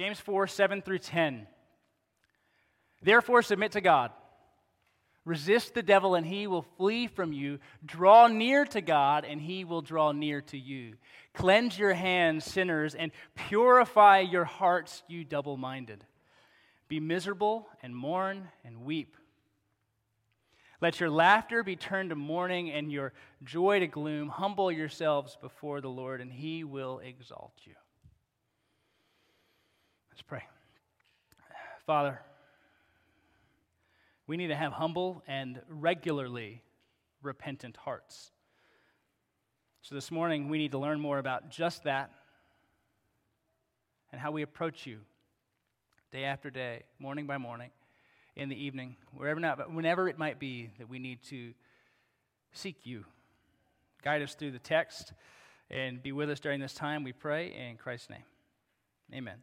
James 4 7 through 10. Therefore, submit to God. Resist the devil, and he will flee from you. Draw near to God, and he will draw near to you. Cleanse your hands, sinners, and purify your hearts, you double minded. Be miserable and mourn and weep. Let your laughter be turned to mourning and your joy to gloom. Humble yourselves before the Lord, and he will exalt you. Let's pray. Father, we need to have humble and regularly repentant hearts. So this morning, we need to learn more about just that and how we approach you day after day, morning by morning, in the evening, wherever not, but whenever it might be that we need to seek you. Guide us through the text and be with us during this time, we pray in Christ's name. Amen.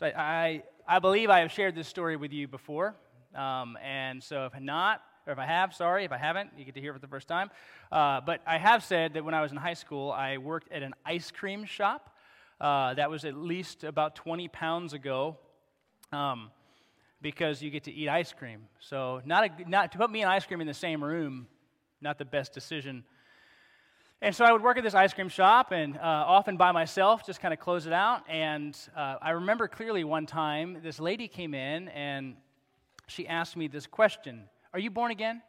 So I, I, I believe I have shared this story with you before. Um, and so if not, or if I have, sorry, if I haven't, you get to hear it for the first time. Uh, but I have said that when I was in high school, I worked at an ice cream shop. Uh, that was at least about 20 pounds ago. Um, because you get to eat ice cream. So, not, a, not to put me and ice cream in the same room, not the best decision. And so I would work at this ice cream shop and uh, often by myself, just kind of close it out. And uh, I remember clearly one time this lady came in and she asked me this question Are you born again?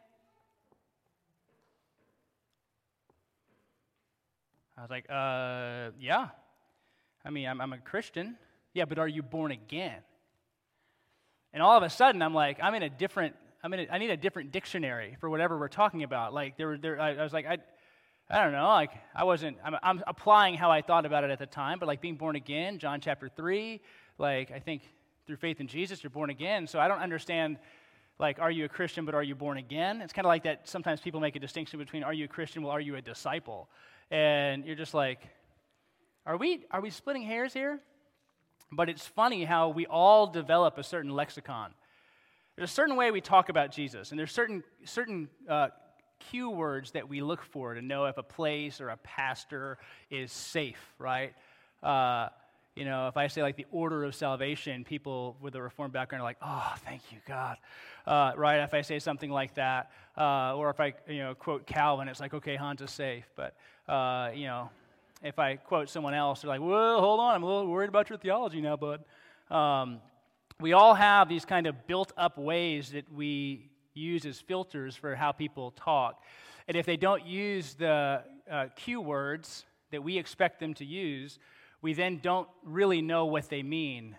I was like, uh, yeah. I mean, I'm, I'm a Christian. Yeah, but are you born again? And all of a sudden, I'm like, I'm in a different, I'm in a, I need a different dictionary for whatever we're talking about. Like, there, there, I, I was like, I, I don't know, like, I wasn't, I'm, I'm applying how I thought about it at the time, but like being born again, John chapter 3, like, I think through faith in Jesus, you're born again. So I don't understand, like, are you a Christian, but are you born again? It's kind of like that sometimes people make a distinction between are you a Christian, well, are you a disciple? And you're just like, are we, are we splitting hairs here? But it's funny how we all develop a certain lexicon. There's a certain way we talk about Jesus, and there's certain, certain uh, cue words that we look for to know if a place or a pastor is safe, right? Uh, you know, if I say like the order of salvation, people with a reformed background are like, oh, thank you, God. Uh, right? If I say something like that, uh, or if I, you know, quote Calvin, it's like, okay, Hans is safe. But, uh, you know, if I quote someone else, they're like, well, hold on, I'm a little worried about your theology now, bud. Um, we all have these kind of built up ways that we use as filters for how people talk. And if they don't use the uh, cue words that we expect them to use, we then don't really know what they mean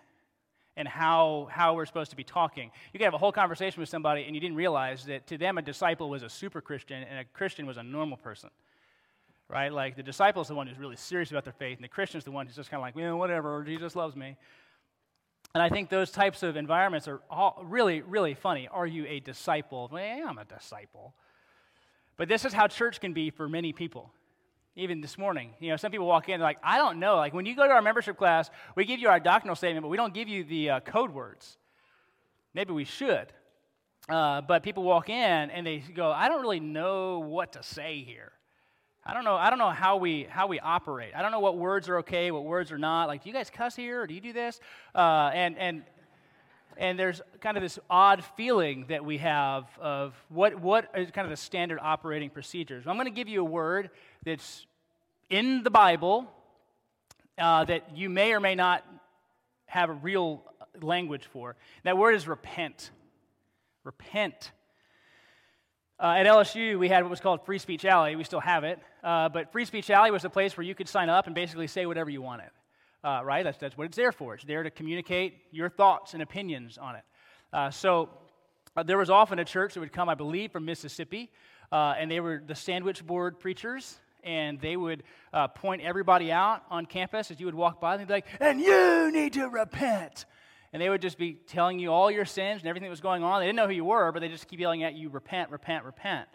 and how, how we're supposed to be talking. You can have a whole conversation with somebody and you didn't realize that to them a disciple was a super Christian and a Christian was a normal person. Right? Like the disciple is the one who's really serious about their faith, and the Christian is the one who's just kind of like, well, whatever, Jesus loves me. And I think those types of environments are all really, really funny. Are you a disciple? Well, yeah, I'm a disciple. But this is how church can be for many people even this morning. You know, some people walk in, they're like, I don't know. Like, when you go to our membership class, we give you our doctrinal statement, but we don't give you the uh, code words. Maybe we should. Uh, but people walk in and they go, I don't really know what to say here. I don't know. I don't know how we how we operate. I don't know what words are okay, what words are not. Like, do you guys cuss here? Or do you do this? Uh, and and and there's kind of this odd feeling that we have of what what is kind of the standard operating procedures. I'm going to give you a word that's in the Bible uh, that you may or may not have a real language for. That word is repent. Repent. Uh, at LSU, we had what was called Free Speech Alley. We still have it. Uh, but Free Speech Alley was a place where you could sign up and basically say whatever you wanted. Uh, right? That's, that's what it's there for. It's there to communicate your thoughts and opinions on it. Uh, so uh, there was often a church that would come, I believe, from Mississippi, uh, and they were the sandwich board preachers and they would point everybody out on campus as you would walk by. And they'd be like, and you need to repent. And they would just be telling you all your sins and everything that was going on. They didn't know who you were, but they just keep yelling at you, repent, repent, repent.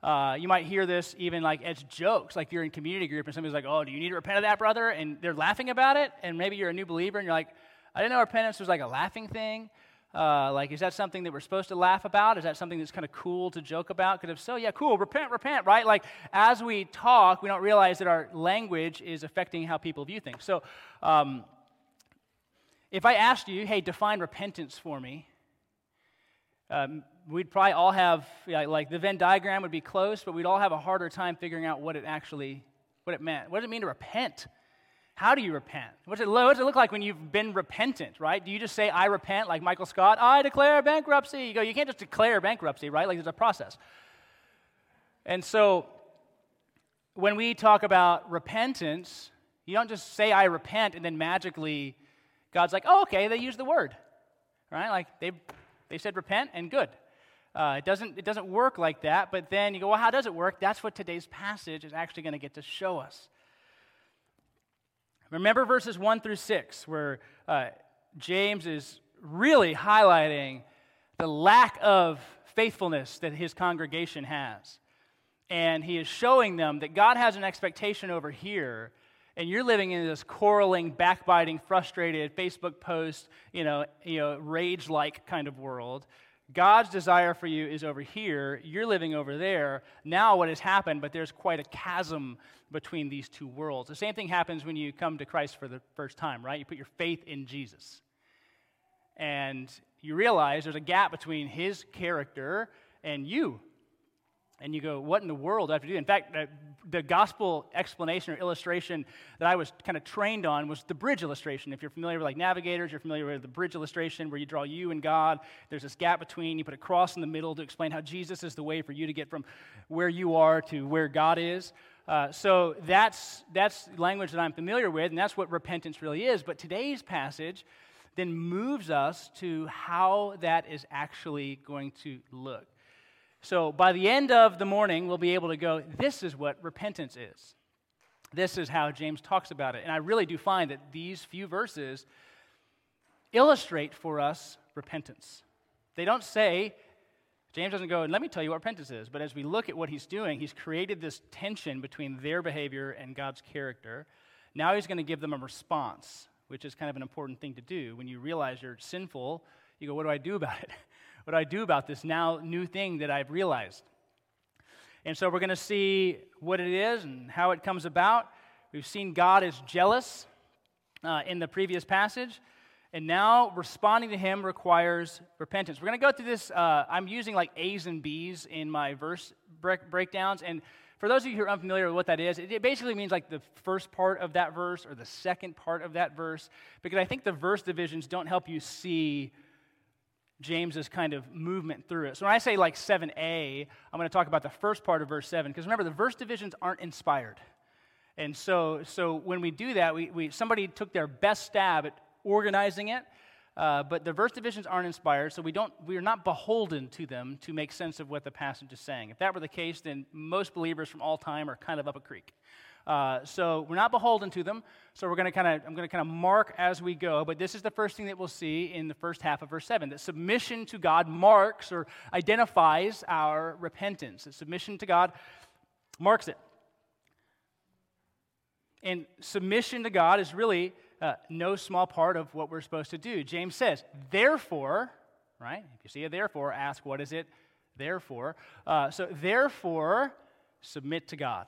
Uh, you might hear this even like as jokes, like you're in community group and somebody's like, oh, do you need to repent of that, brother? And they're laughing about it. And maybe you're a new believer and you're like, I didn't know repentance was like a laughing thing. Uh, like, is that something that we're supposed to laugh about? Is that something that's kind of cool to joke about? Because if so, yeah, cool, repent, repent, right? Like, as we talk, we don't realize that our language is affecting how people view things. So, um, If I asked you, hey, define repentance for me, um, we'd probably all have, yeah, like the Venn diagram would be close, but we'd all have a harder time figuring out what it actually, what it meant. What does it mean to repent? How do you repent? What does, it, what does it look like when you've been repentant, right? Do you just say, I repent, like Michael Scott, I declare bankruptcy? You go, you can't just declare bankruptcy, right? Like there's a process. And so when we talk about repentance, you don't just say, I repent, and then magically God's like, oh, okay, they use the word, right? Like they, they said repent and good. Uh, it, doesn't, it doesn't work like that, but then you go, well, how does it work? That's what today's passage is actually going to get to show us. Remember verses 1 through 6, where uh, James is really highlighting the lack of faithfulness that his congregation has. And he is showing them that God has an expectation over here, and you're living in this quarreling, backbiting, frustrated, Facebook post, you know, you know rage like kind of world. God's desire for you is over here. You're living over there. Now, what has happened, but there's quite a chasm between these two worlds. The same thing happens when you come to Christ for the first time, right? You put your faith in Jesus. And you realize there's a gap between his character and you and you go, what in the world do I have to do? In fact, the, the gospel explanation or illustration that I was kind of trained on was the bridge illustration. If you're familiar with like navigators, you're familiar with the bridge illustration where you draw you and God. There's this gap between, you put a cross in the middle to explain how Jesus is the way for you to get from where you are to where God is. Uh, so that's, that's language that I'm familiar with, and that's what repentance really is. But today's passage then moves us to how that is actually going to look. So by the end of the morning, we'll be able to go, this is what repentance is. This is how James talks about it. And I really do find that these few verses illustrate for us repentance. They don't say, James doesn't go, and let me tell you what repentance is. But as we look at what he's doing, he's created this tension between their behavior and God's character. Now he's going to give them a response, which is kind of an important thing to do. When you realize you're sinful, you go, what do I do about it? what do I do about this now new thing that I've realized? And so we're going to see what it is and how it comes about. We've seen God is jealous uh, in the previous passage. And now responding to him requires repentance. We're going to go through this. Uh, I'm using like A's and B's in my verse break- breakdowns. And for those of you who are unfamiliar with what that is, it basically means like the first part of that verse or the second part of that verse, because I think the verse divisions don't help you see James's kind of movement through it. So when I say like 7a, I'm going to talk about the first part of verse 7 because remember the verse divisions aren't inspired. And so, so when we do that, we, we, somebody took their best stab at organizing it, uh, but the verse divisions aren't inspired, so we don't, we are not beholden to them to make sense of what the passage is saying. If that were the case, then most believers from all time are kind of up a creek. Uh, so we're not beholden to them. So we're going to kind of, I'm going to kind of mark as we go. But this is the first thing that we'll see in the first half of verse 7 that submission to God marks or identifies our repentance. That submission to God marks it. And submission to God is really uh, no small part of what we're supposed to do. James says, therefore, right? If you see a therefore, ask what is it therefore. Uh, so, therefore, submit to God.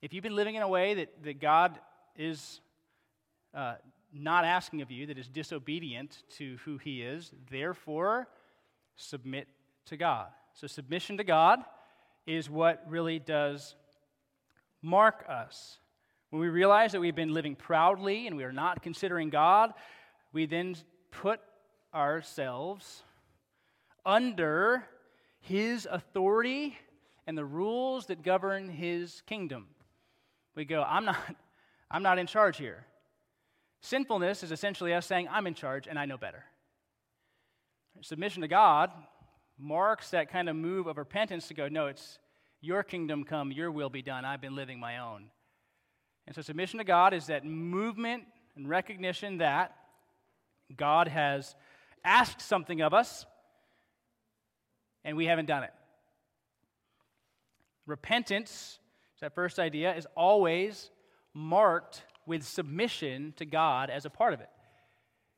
If you've been living in a way that, that God is uh, not asking of you, that is disobedient to who He is, therefore submit to God. So, submission to God is what really does mark us. When we realize that we've been living proudly and we are not considering God, we then put ourselves under His authority and the rules that govern His kingdom we go, I'm not, I'm not in charge here. Sinfulness is essentially us saying, I'm in charge and I know better. Submission to God marks that kind of move of repentance to go, no, it's your kingdom come, your will be done. I've been living my own. And so, submission to God is that movement and recognition that God has asked something of us and we haven't done it. Repentance so that first idea is always marked with submission to God as a part of it.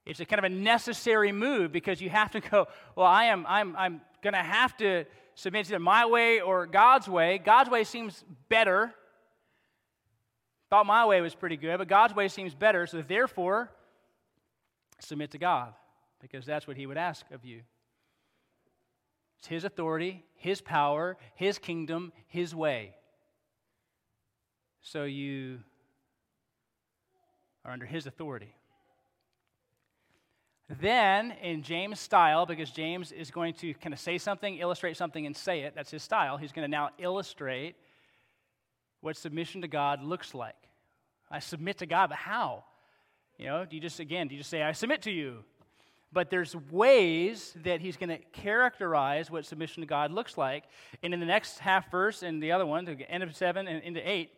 It's a kind of a necessary move because you have to go, well, I am I'm I'm gonna have to submit to my way or God's way. God's way seems better. Thought my way was pretty good, but God's way seems better, so therefore submit to God because that's what He would ask of you. It's His authority, His power, His kingdom, His way. So you are under His authority. Then, in James' style, because James is going to kind of say something, illustrate something, and say it, that's his style, he's going to now illustrate what submission to God looks like. I submit to God, but how? You know, do you just, again, do you just say, I submit to you? But there's ways that he's going to characterize what submission to God looks like. And in the next half verse and the other one, the end of seven and into eight,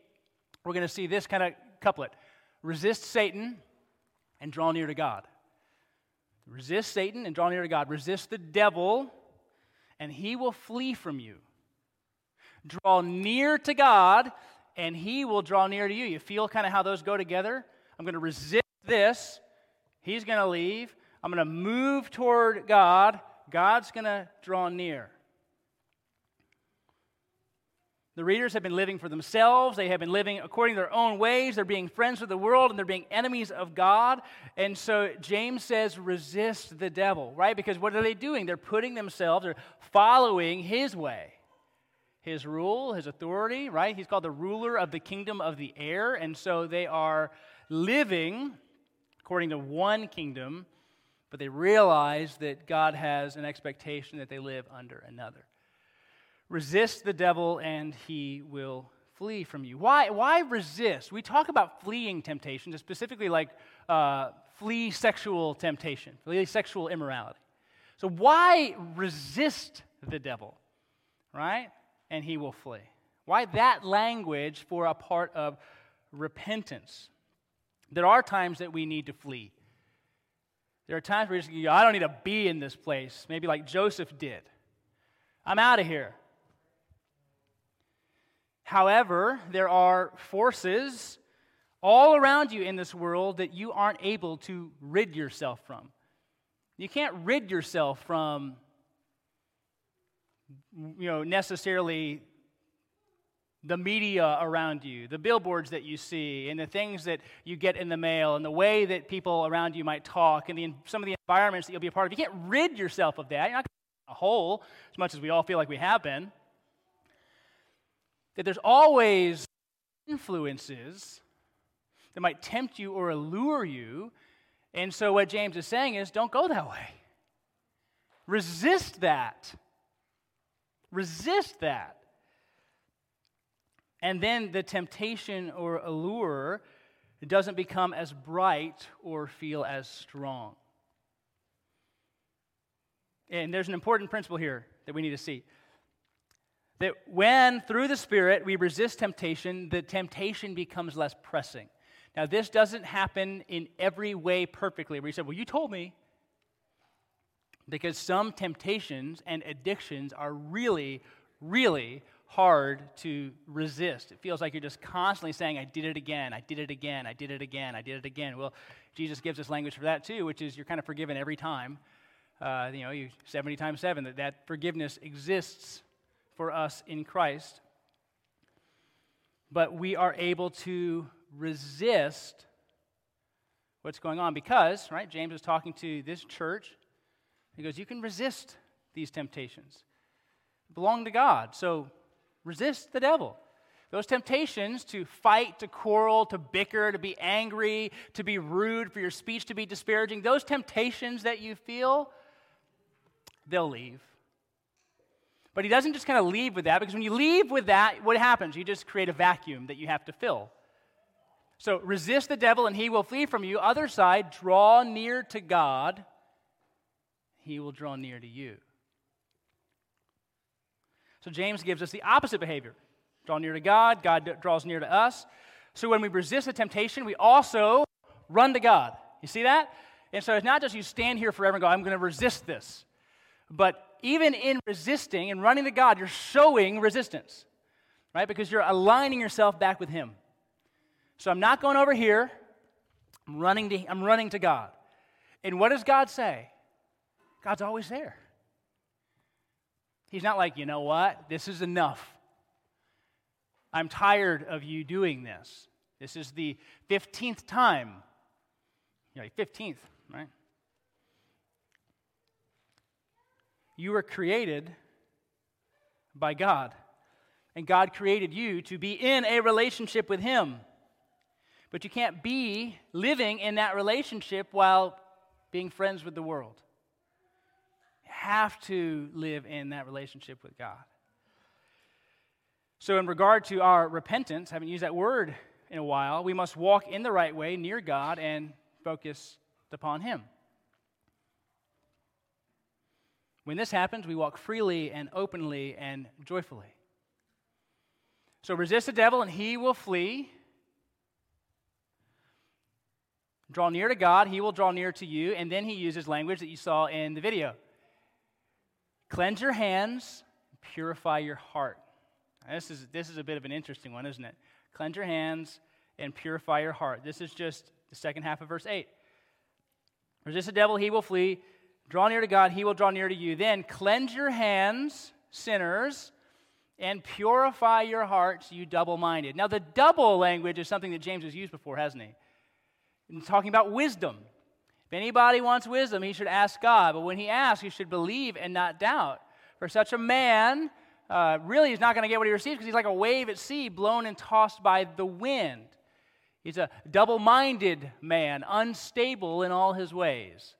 we're going to see this kind of couplet resist Satan and draw near to God. Resist Satan and draw near to God. Resist the devil, and he will flee from you. Draw near to God, and he will draw near to you. You feel kind of how those go together? I'm going to resist this, he's going to leave. I'm going to move toward God, God's going to draw near. The readers have been living for themselves. They have been living according to their own ways. They're being friends with the world and they're being enemies of God. And so James says, resist the devil, right? Because what are they doing? They're putting themselves, they're following his way, his rule, his authority, right? He's called the ruler of the kingdom of the air. And so they are living according to one kingdom, but they realize that God has an expectation that they live under another. Resist the devil and he will flee from you. Why, why resist? We talk about fleeing temptations, specifically like uh, flee sexual temptation, flee sexual immorality. So, why resist the devil, right? And he will flee. Why that language for a part of repentance? There are times that we need to flee. There are times where you just, I don't need to be in this place, maybe like Joseph did. I'm out of here. However, there are forces all around you in this world that you aren't able to rid yourself from. You can't rid yourself from, you know, necessarily the media around you, the billboards that you see, and the things that you get in the mail, and the way that people around you might talk, and the, some of the environments that you'll be a part of. You can't rid yourself of that. You're not a whole, as much as we all feel like we have been that there's always influences that might tempt you or allure you. And so, what James is saying is don't go that way. Resist that. Resist that. And then the temptation or allure doesn't become as bright or feel as strong. And there's an important principle here that we need to see that when through the Spirit we resist temptation, the temptation becomes less pressing. Now, this doesn't happen in every way perfectly, where you said, Well, you told me. Because some temptations and addictions are really, really hard to resist. It feels like you're just constantly saying, I did it again, I did it again, I did it again, I did it again. Well, Jesus gives us language for that too, which is you're kind of forgiven every time. Uh, you know, you 70 times 7, that, that forgiveness exists for us in Christ. But we are able to resist what's going on because, right, James is talking to this church. He goes, You can resist these temptations, belong to God. So resist the devil. Those temptations to fight, to quarrel, to bicker, to be angry, to be rude, for your speech to be disparaging, those temptations that you feel, they'll leave. But he doesn't just kind of leave with that, because when you leave with that, what happens? You just create a vacuum that you have to fill. So resist the devil and he will flee from you. Other side, draw near to God, he will draw near to you. So James gives us the opposite behavior draw near to God, God draws near to us. So when we resist the temptation, we also run to God. You see that? And so it's not just you stand here forever and go, I'm going to resist this. But even in resisting and running to God, you're showing resistance, right? Because you're aligning yourself back with Him. So I'm not going over here. I'm running to, I'm running to God. And what does God say? God's always there. He's not like, you know what? This is enough. I'm tired of you doing this. This is the 15th time. You know, 15th, right? You were created by God. And God created you to be in a relationship with Him. But you can't be living in that relationship while being friends with the world. You have to live in that relationship with God. So, in regard to our repentance, I haven't used that word in a while, we must walk in the right way near God and focus upon Him. When this happens, we walk freely and openly and joyfully. So resist the devil and he will flee. Draw near to God, he will draw near to you. And then he uses language that you saw in the video cleanse your hands, purify your heart. This, is, this is a bit of an interesting one, isn't it? Cleanse your hands and purify your heart. This is just the second half of verse 8. Resist the devil, he will flee. Draw near to God, he will draw near to you. Then cleanse your hands, sinners, and purify your hearts, you double minded. Now, the double language is something that James has used before, hasn't he? He's talking about wisdom. If anybody wants wisdom, he should ask God. But when he asks, he should believe and not doubt. For such a man, uh, really, is not going to get what he receives because he's like a wave at sea blown and tossed by the wind. He's a double minded man, unstable in all his ways.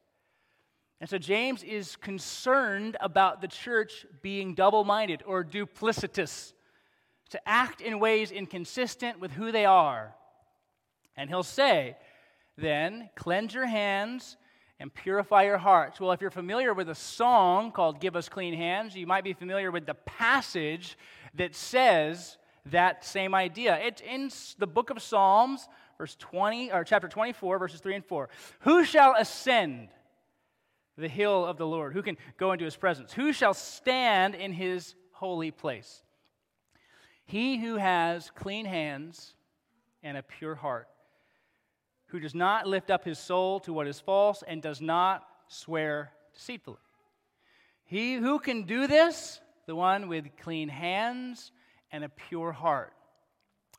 And so James is concerned about the church being double minded or duplicitous, to act in ways inconsistent with who they are. And he'll say, then, cleanse your hands and purify your hearts. Well, if you're familiar with a song called Give Us Clean Hands, you might be familiar with the passage that says that same idea. It's in the book of Psalms, verse 20, or chapter 24, verses 3 and 4. Who shall ascend? The hill of the Lord? Who can go into his presence? Who shall stand in his holy place? He who has clean hands and a pure heart, who does not lift up his soul to what is false and does not swear deceitfully. He who can do this, the one with clean hands and a pure heart.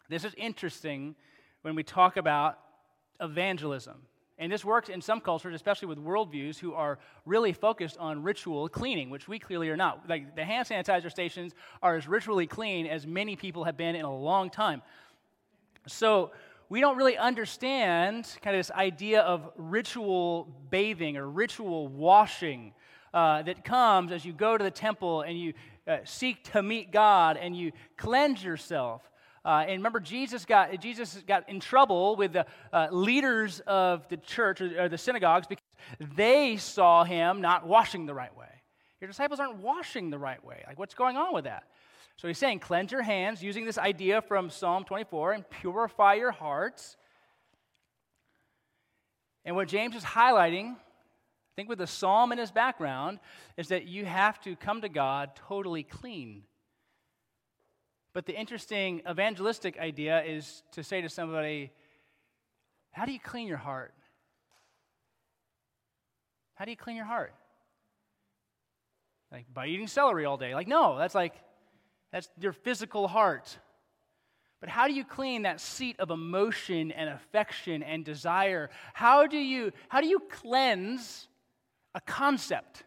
This is interesting when we talk about evangelism. And this works in some cultures, especially with worldviews who are really focused on ritual cleaning, which we clearly are not. Like the hand sanitizer stations are as ritually clean as many people have been in a long time. So we don't really understand kind of this idea of ritual bathing or ritual washing uh, that comes as you go to the temple and you uh, seek to meet God and you cleanse yourself. Uh, and remember, Jesus got, Jesus got in trouble with the uh, leaders of the church or, or the synagogues because they saw him not washing the right way. Your disciples aren't washing the right way. Like, what's going on with that? So he's saying, cleanse your hands, using this idea from Psalm 24, and purify your hearts. And what James is highlighting, I think with the psalm in his background, is that you have to come to God totally clean. But the interesting evangelistic idea is to say to somebody, How do you clean your heart? How do you clean your heart? Like by eating celery all day. Like, no, that's like, that's your physical heart. But how do you clean that seat of emotion and affection and desire? How do you, how do you cleanse a concept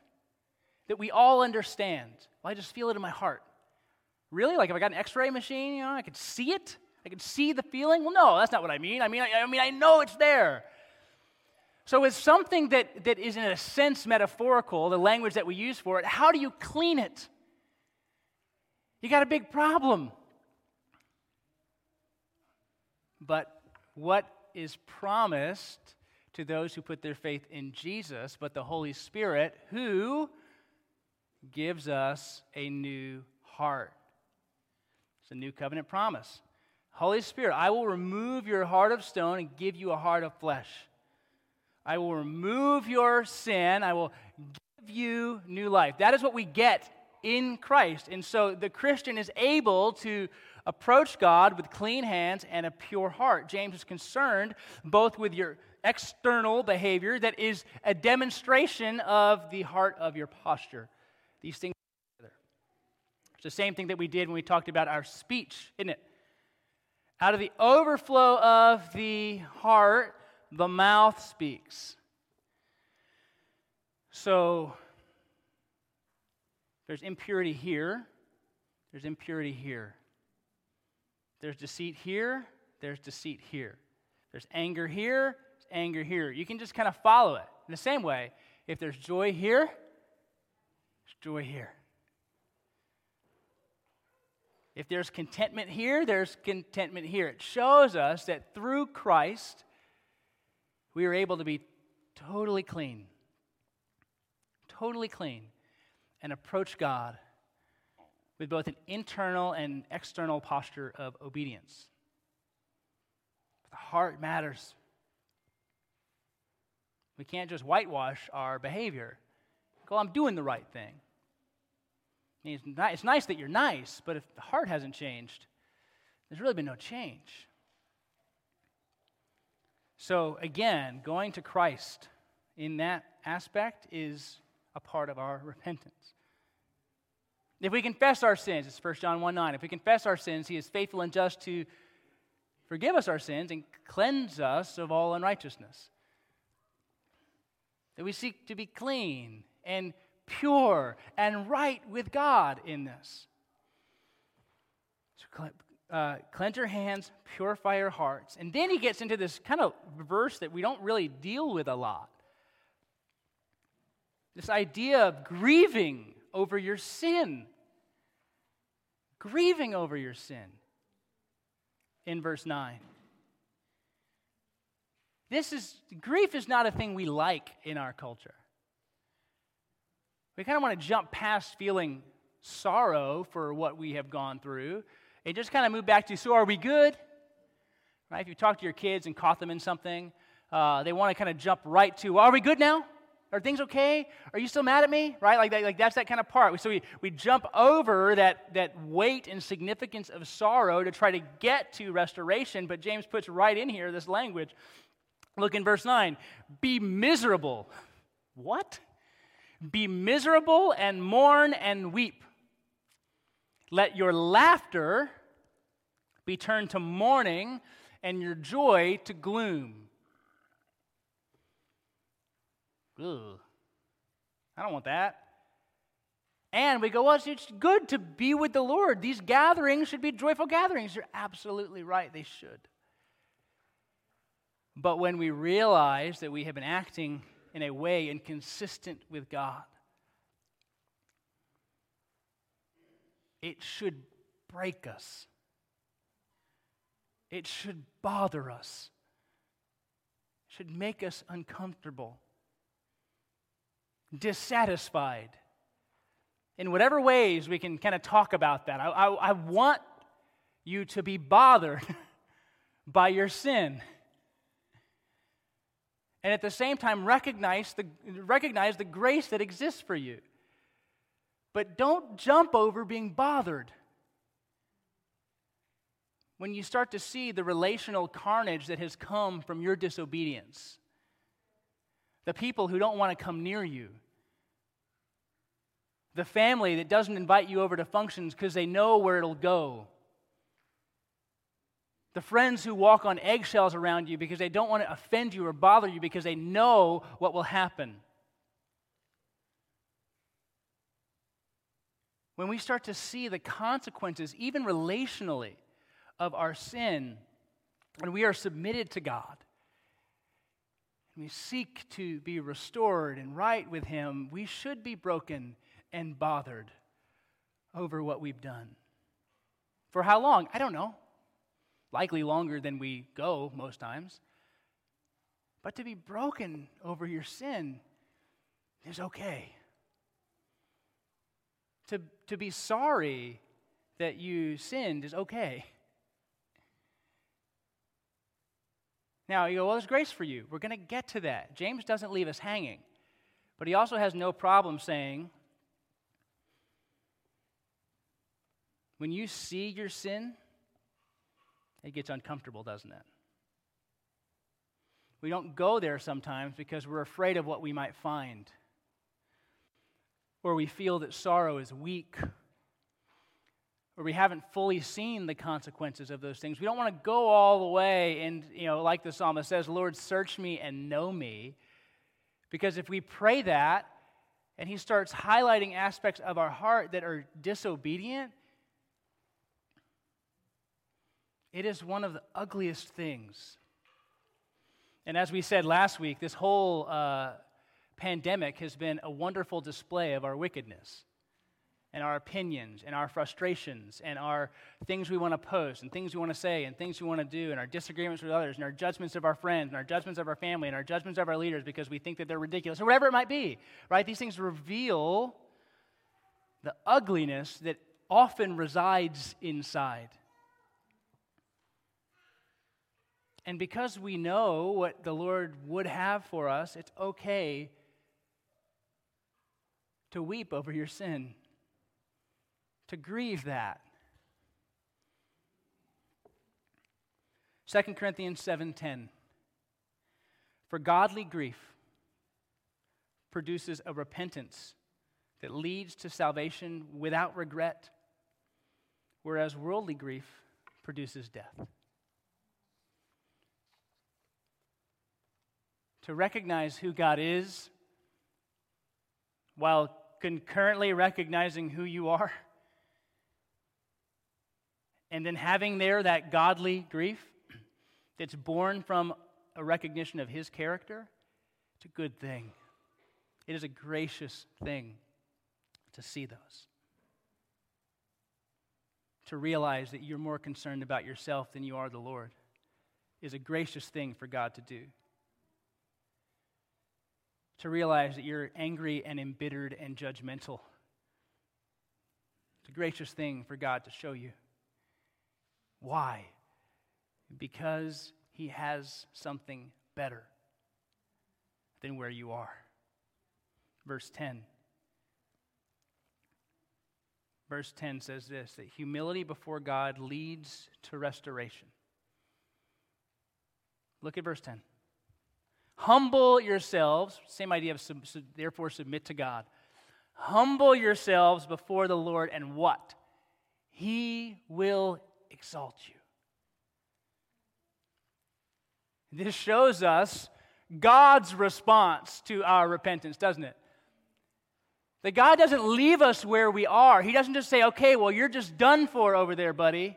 that we all understand? Well, I just feel it in my heart. Really? Like if I got an x-ray machine, you know, I could see it? I could see the feeling? Well, no, that's not what I mean. I mean, I, I mean, I know it's there. So it's something that, that is in a sense metaphorical, the language that we use for it. How do you clean it? You got a big problem. But what is promised to those who put their faith in Jesus, but the Holy Spirit, who gives us a new heart. It's a new covenant promise. Holy Spirit, I will remove your heart of stone and give you a heart of flesh. I will remove your sin. I will give you new life. That is what we get in Christ. And so the Christian is able to approach God with clean hands and a pure heart. James is concerned both with your external behavior that is a demonstration of the heart of your posture. These things it's the same thing that we did when we talked about our speech, isn't it? Out of the overflow of the heart, the mouth speaks. So, There's impurity here, there's impurity here. There's deceit here, there's deceit here. There's anger here, there's anger here. You can just kind of follow it. In the same way, if there's joy here, there's joy here. If there's contentment here, there's contentment here. It shows us that through Christ, we are able to be totally clean. Totally clean. And approach God with both an internal and external posture of obedience. The heart matters. We can't just whitewash our behavior. Go, I'm doing the right thing. It's, it's nice that you're nice, but if the heart hasn't changed, there's really been no change. So, again, going to Christ in that aspect is a part of our repentance. If we confess our sins, it's 1 John 1 9. If we confess our sins, he is faithful and just to forgive us our sins and cleanse us of all unrighteousness. That we seek to be clean and pure and right with God in this. So, uh, cleanse your hands, purify your hearts. And then he gets into this kind of verse that we don't really deal with a lot. This idea of grieving over your sin. Grieving over your sin in verse 9. This is grief is not a thing we like in our culture. We kind of want to jump past feeling sorrow for what we have gone through and just kind of move back to so are we good? Right? If you talk to your kids and caught them in something, uh, they want to kind of jump right to are we good now? Are things okay? Are you still mad at me? Right? Like, that, like that's that kind of part. So we, we jump over that, that weight and significance of sorrow to try to get to restoration. But James puts right in here this language. Look in verse 9. Be miserable. What? Be miserable and mourn and weep. Let your laughter be turned to mourning and your joy to gloom. Ugh. I don't want that. And we go, well, it's good to be with the Lord. These gatherings should be joyful gatherings. You're absolutely right, they should. But when we realize that we have been acting in a way inconsistent with God. It should break us. It should bother us. It should make us uncomfortable, dissatisfied. In whatever ways we can kind of talk about that, I, I, I want you to be bothered by your sin and at the same time recognize the, recognize the grace that exists for you. But don't jump over being bothered. When you start to see the relational carnage that has come from your disobedience, the people who don't want to come near you, the family that doesn't invite you over to functions because they know where it'll go the friends who walk on eggshells around you because they don't want to offend you or bother you because they know what will happen. When we start to see the consequences, even relationally, of our sin, and we are submitted to God, and we seek to be restored and right with Him, we should be broken and bothered over what we've done. For how long? I don't know likely longer than we go most times. But to be broken over your sin is okay. To, to be sorry that you sinned is okay. Now, you go, well, there's grace for you. We're going to get to that. James doesn't leave us hanging. But he also has no problem saying, when you see your sin, it gets uncomfortable, doesn't it? We don't go there sometimes because we're afraid of what we might find. Or we feel that sorrow is weak. Or we haven't fully seen the consequences of those things. We don't want to go all the way and, you know, like the psalmist says, Lord, search me and know me. Because if we pray that, and he starts highlighting aspects of our heart that are disobedient, it is one of the ugliest things. And as we said last week, this whole uh, pandemic has been a wonderful display of our wickedness and our opinions and our frustrations and our things we want to post and things we want to say and things we want to do and our disagreements with others and our judgments of our friends and our judgments of our family and our judgments of our leaders because we think that they're ridiculous or whatever it might be, right? These things reveal the ugliness that often resides inside. And because we know what the Lord would have for us, it's okay to weep over your sin to grieve that. 2 Corinthians 7:10 For godly grief produces a repentance that leads to salvation without regret whereas worldly grief produces death. To recognize who God is while concurrently recognizing who you are and then having there that godly grief that's born from a recognition of his character, it's a good thing. It is a gracious thing to see those. To realize that you're more concerned about yourself than you are the Lord is a gracious thing for God to do. To realize that you're angry and embittered and judgmental. It's a gracious thing for God to show you. Why? Because he has something better than where you are. Verse 10. Verse 10 says this that humility before God leads to restoration. Look at verse 10. Humble yourselves, same idea of sub, sub, therefore submit to God. Humble yourselves before the Lord, and what? He will exalt you. This shows us God's response to our repentance, doesn't it? That God doesn't leave us where we are. He doesn't just say, okay, well, you're just done for over there, buddy.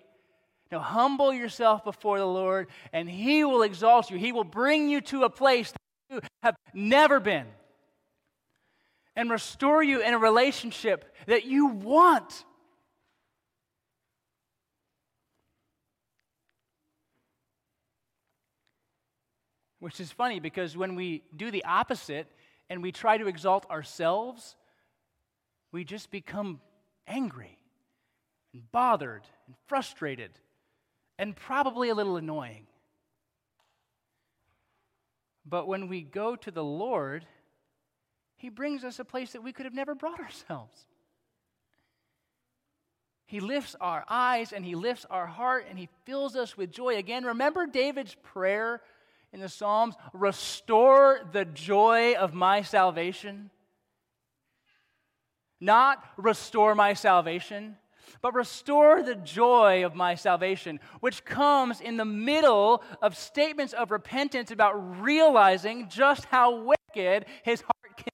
No, humble yourself before the Lord, and He will exalt you. He will bring you to a place that you have never been and restore you in a relationship that you want. Which is funny because when we do the opposite and we try to exalt ourselves, we just become angry and bothered and frustrated and probably a little annoying. But when we go to the Lord, He brings us a place that we could have never brought ourselves. He lifts our eyes and He lifts our heart and He fills us with joy. Again, remember David's prayer in the Psalms restore the joy of my salvation? Not restore my salvation, but restore the joy of my salvation, which comes in the middle of statements of repentance about realizing just how wicked his heart can be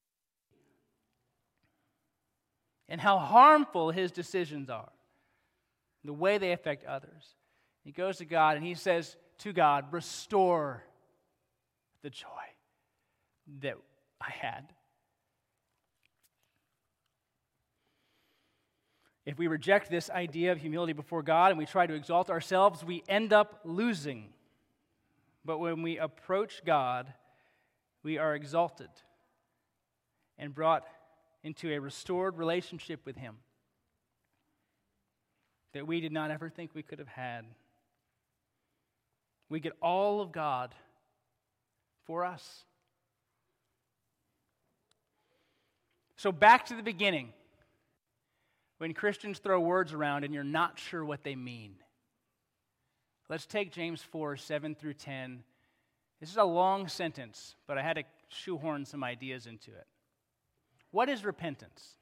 and how harmful his decisions are, the way they affect others. He goes to God and he says to God, Restore the joy that I had. If we reject this idea of humility before God and we try to exalt ourselves, we end up losing. But when we approach God, we are exalted and brought into a restored relationship with Him that we did not ever think we could have had. We get all of God for us. So, back to the beginning. When Christians throw words around and you're not sure what they mean, let's take James 4 7 through 10. This is a long sentence, but I had to shoehorn some ideas into it. What is repentance?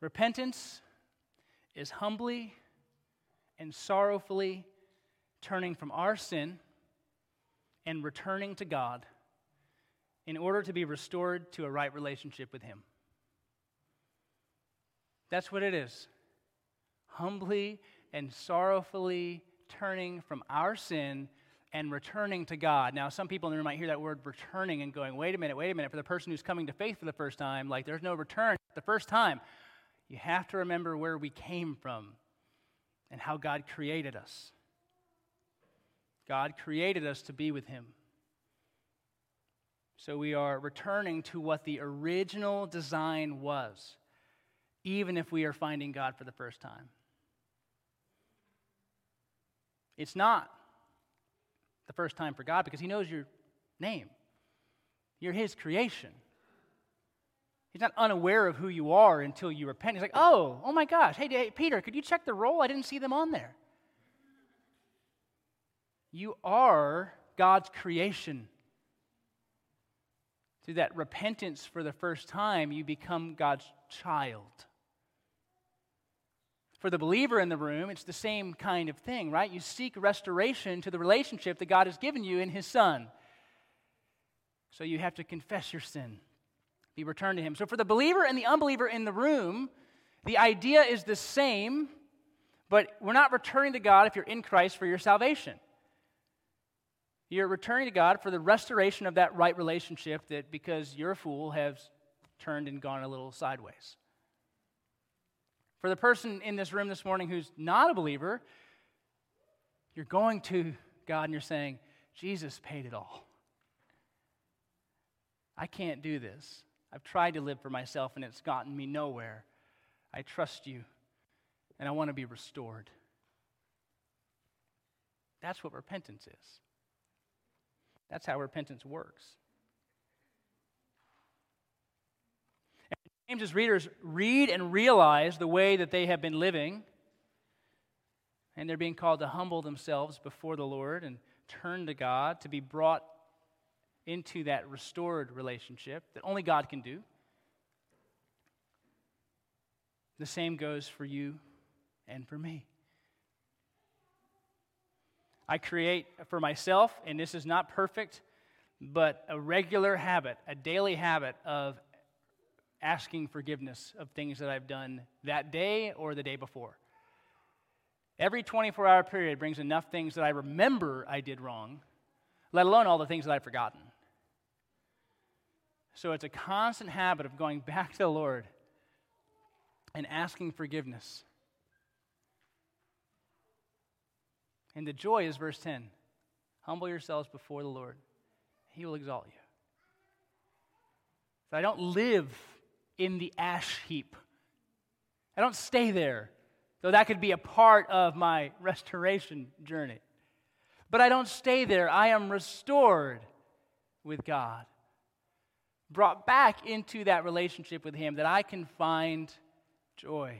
Repentance is humbly and sorrowfully turning from our sin and returning to God in order to be restored to a right relationship with Him. That's what it is. Humbly and sorrowfully turning from our sin and returning to God. Now, some people in the room might hear that word returning and going, wait a minute, wait a minute. For the person who's coming to faith for the first time, like there's no return the first time. You have to remember where we came from and how God created us. God created us to be with Him. So we are returning to what the original design was, even if we are finding God for the first time. It's not the first time for God because He knows your name. You're His creation. He's not unaware of who you are until you repent. He's like, oh, oh my gosh, hey, hey Peter, could you check the roll? I didn't see them on there. You are God's creation. Through that repentance for the first time, you become God's child. For the believer in the room, it's the same kind of thing, right? You seek restoration to the relationship that God has given you in His Son. So you have to confess your sin, be returned to Him. So for the believer and the unbeliever in the room, the idea is the same, but we're not returning to God if you're in Christ for your salvation. You're returning to God for the restoration of that right relationship that, because you're a fool, has turned and gone a little sideways. For the person in this room this morning who's not a believer, you're going to God and you're saying, Jesus paid it all. I can't do this. I've tried to live for myself and it's gotten me nowhere. I trust you and I want to be restored. That's what repentance is. That's how repentance works. And James's readers read and realize the way that they have been living, and they're being called to humble themselves before the Lord and turn to God to be brought into that restored relationship that only God can do. The same goes for you and for me. I create for myself, and this is not perfect, but a regular habit, a daily habit of asking forgiveness of things that I've done that day or the day before. Every 24 hour period brings enough things that I remember I did wrong, let alone all the things that I've forgotten. So it's a constant habit of going back to the Lord and asking forgiveness. And the joy is verse 10 Humble yourselves before the Lord, He will exalt you. So I don't live in the ash heap, I don't stay there, though that could be a part of my restoration journey. But I don't stay there. I am restored with God, brought back into that relationship with Him that I can find joy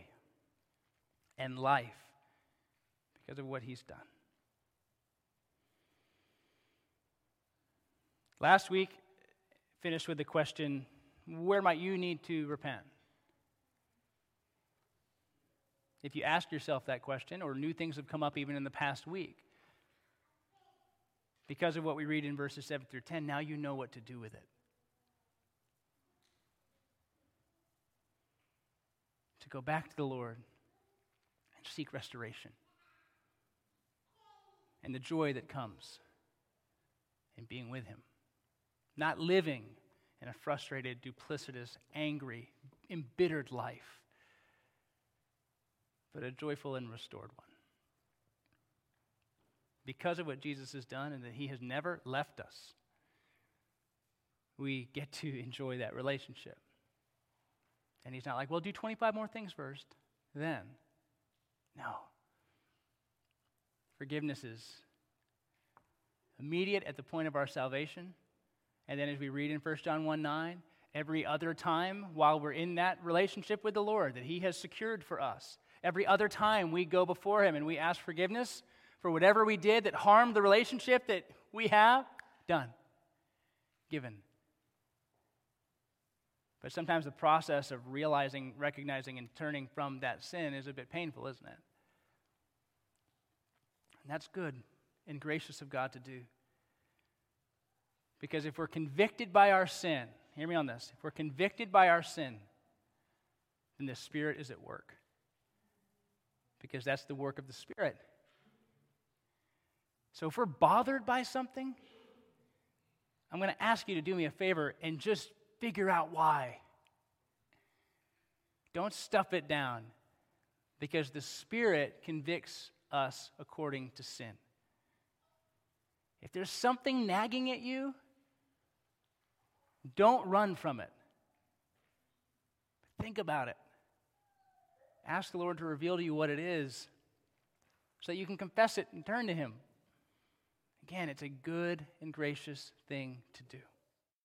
and life because of what He's done. Last week, finished with the question where might you need to repent? If you ask yourself that question, or new things have come up even in the past week, because of what we read in verses 7 through 10, now you know what to do with it. To go back to the Lord and seek restoration and the joy that comes in being with Him not living in a frustrated, duplicitous, angry, embittered life, but a joyful and restored one. Because of what Jesus has done and that he has never left us, we get to enjoy that relationship. And he's not like, well, do 25 more things first, then. No. Forgiveness is immediate at the point of our salvation and then as we read in 1 John 1 9, every other time while we're in that relationship with the Lord that He has secured for us, every other time we go before Him and we ask forgiveness for whatever we did that harmed the relationship that we have, done, given. But sometimes the process of realizing, recognizing, and turning from that sin is a bit painful, isn't it? And that's good and gracious of God to do. Because if we're convicted by our sin, hear me on this, if we're convicted by our sin, then the Spirit is at work. Because that's the work of the Spirit. So if we're bothered by something, I'm going to ask you to do me a favor and just figure out why. Don't stuff it down because the Spirit convicts us according to sin. If there's something nagging at you, don't run from it. Think about it. Ask the Lord to reveal to you what it is so that you can confess it and turn to Him. Again, it's a good and gracious thing to do.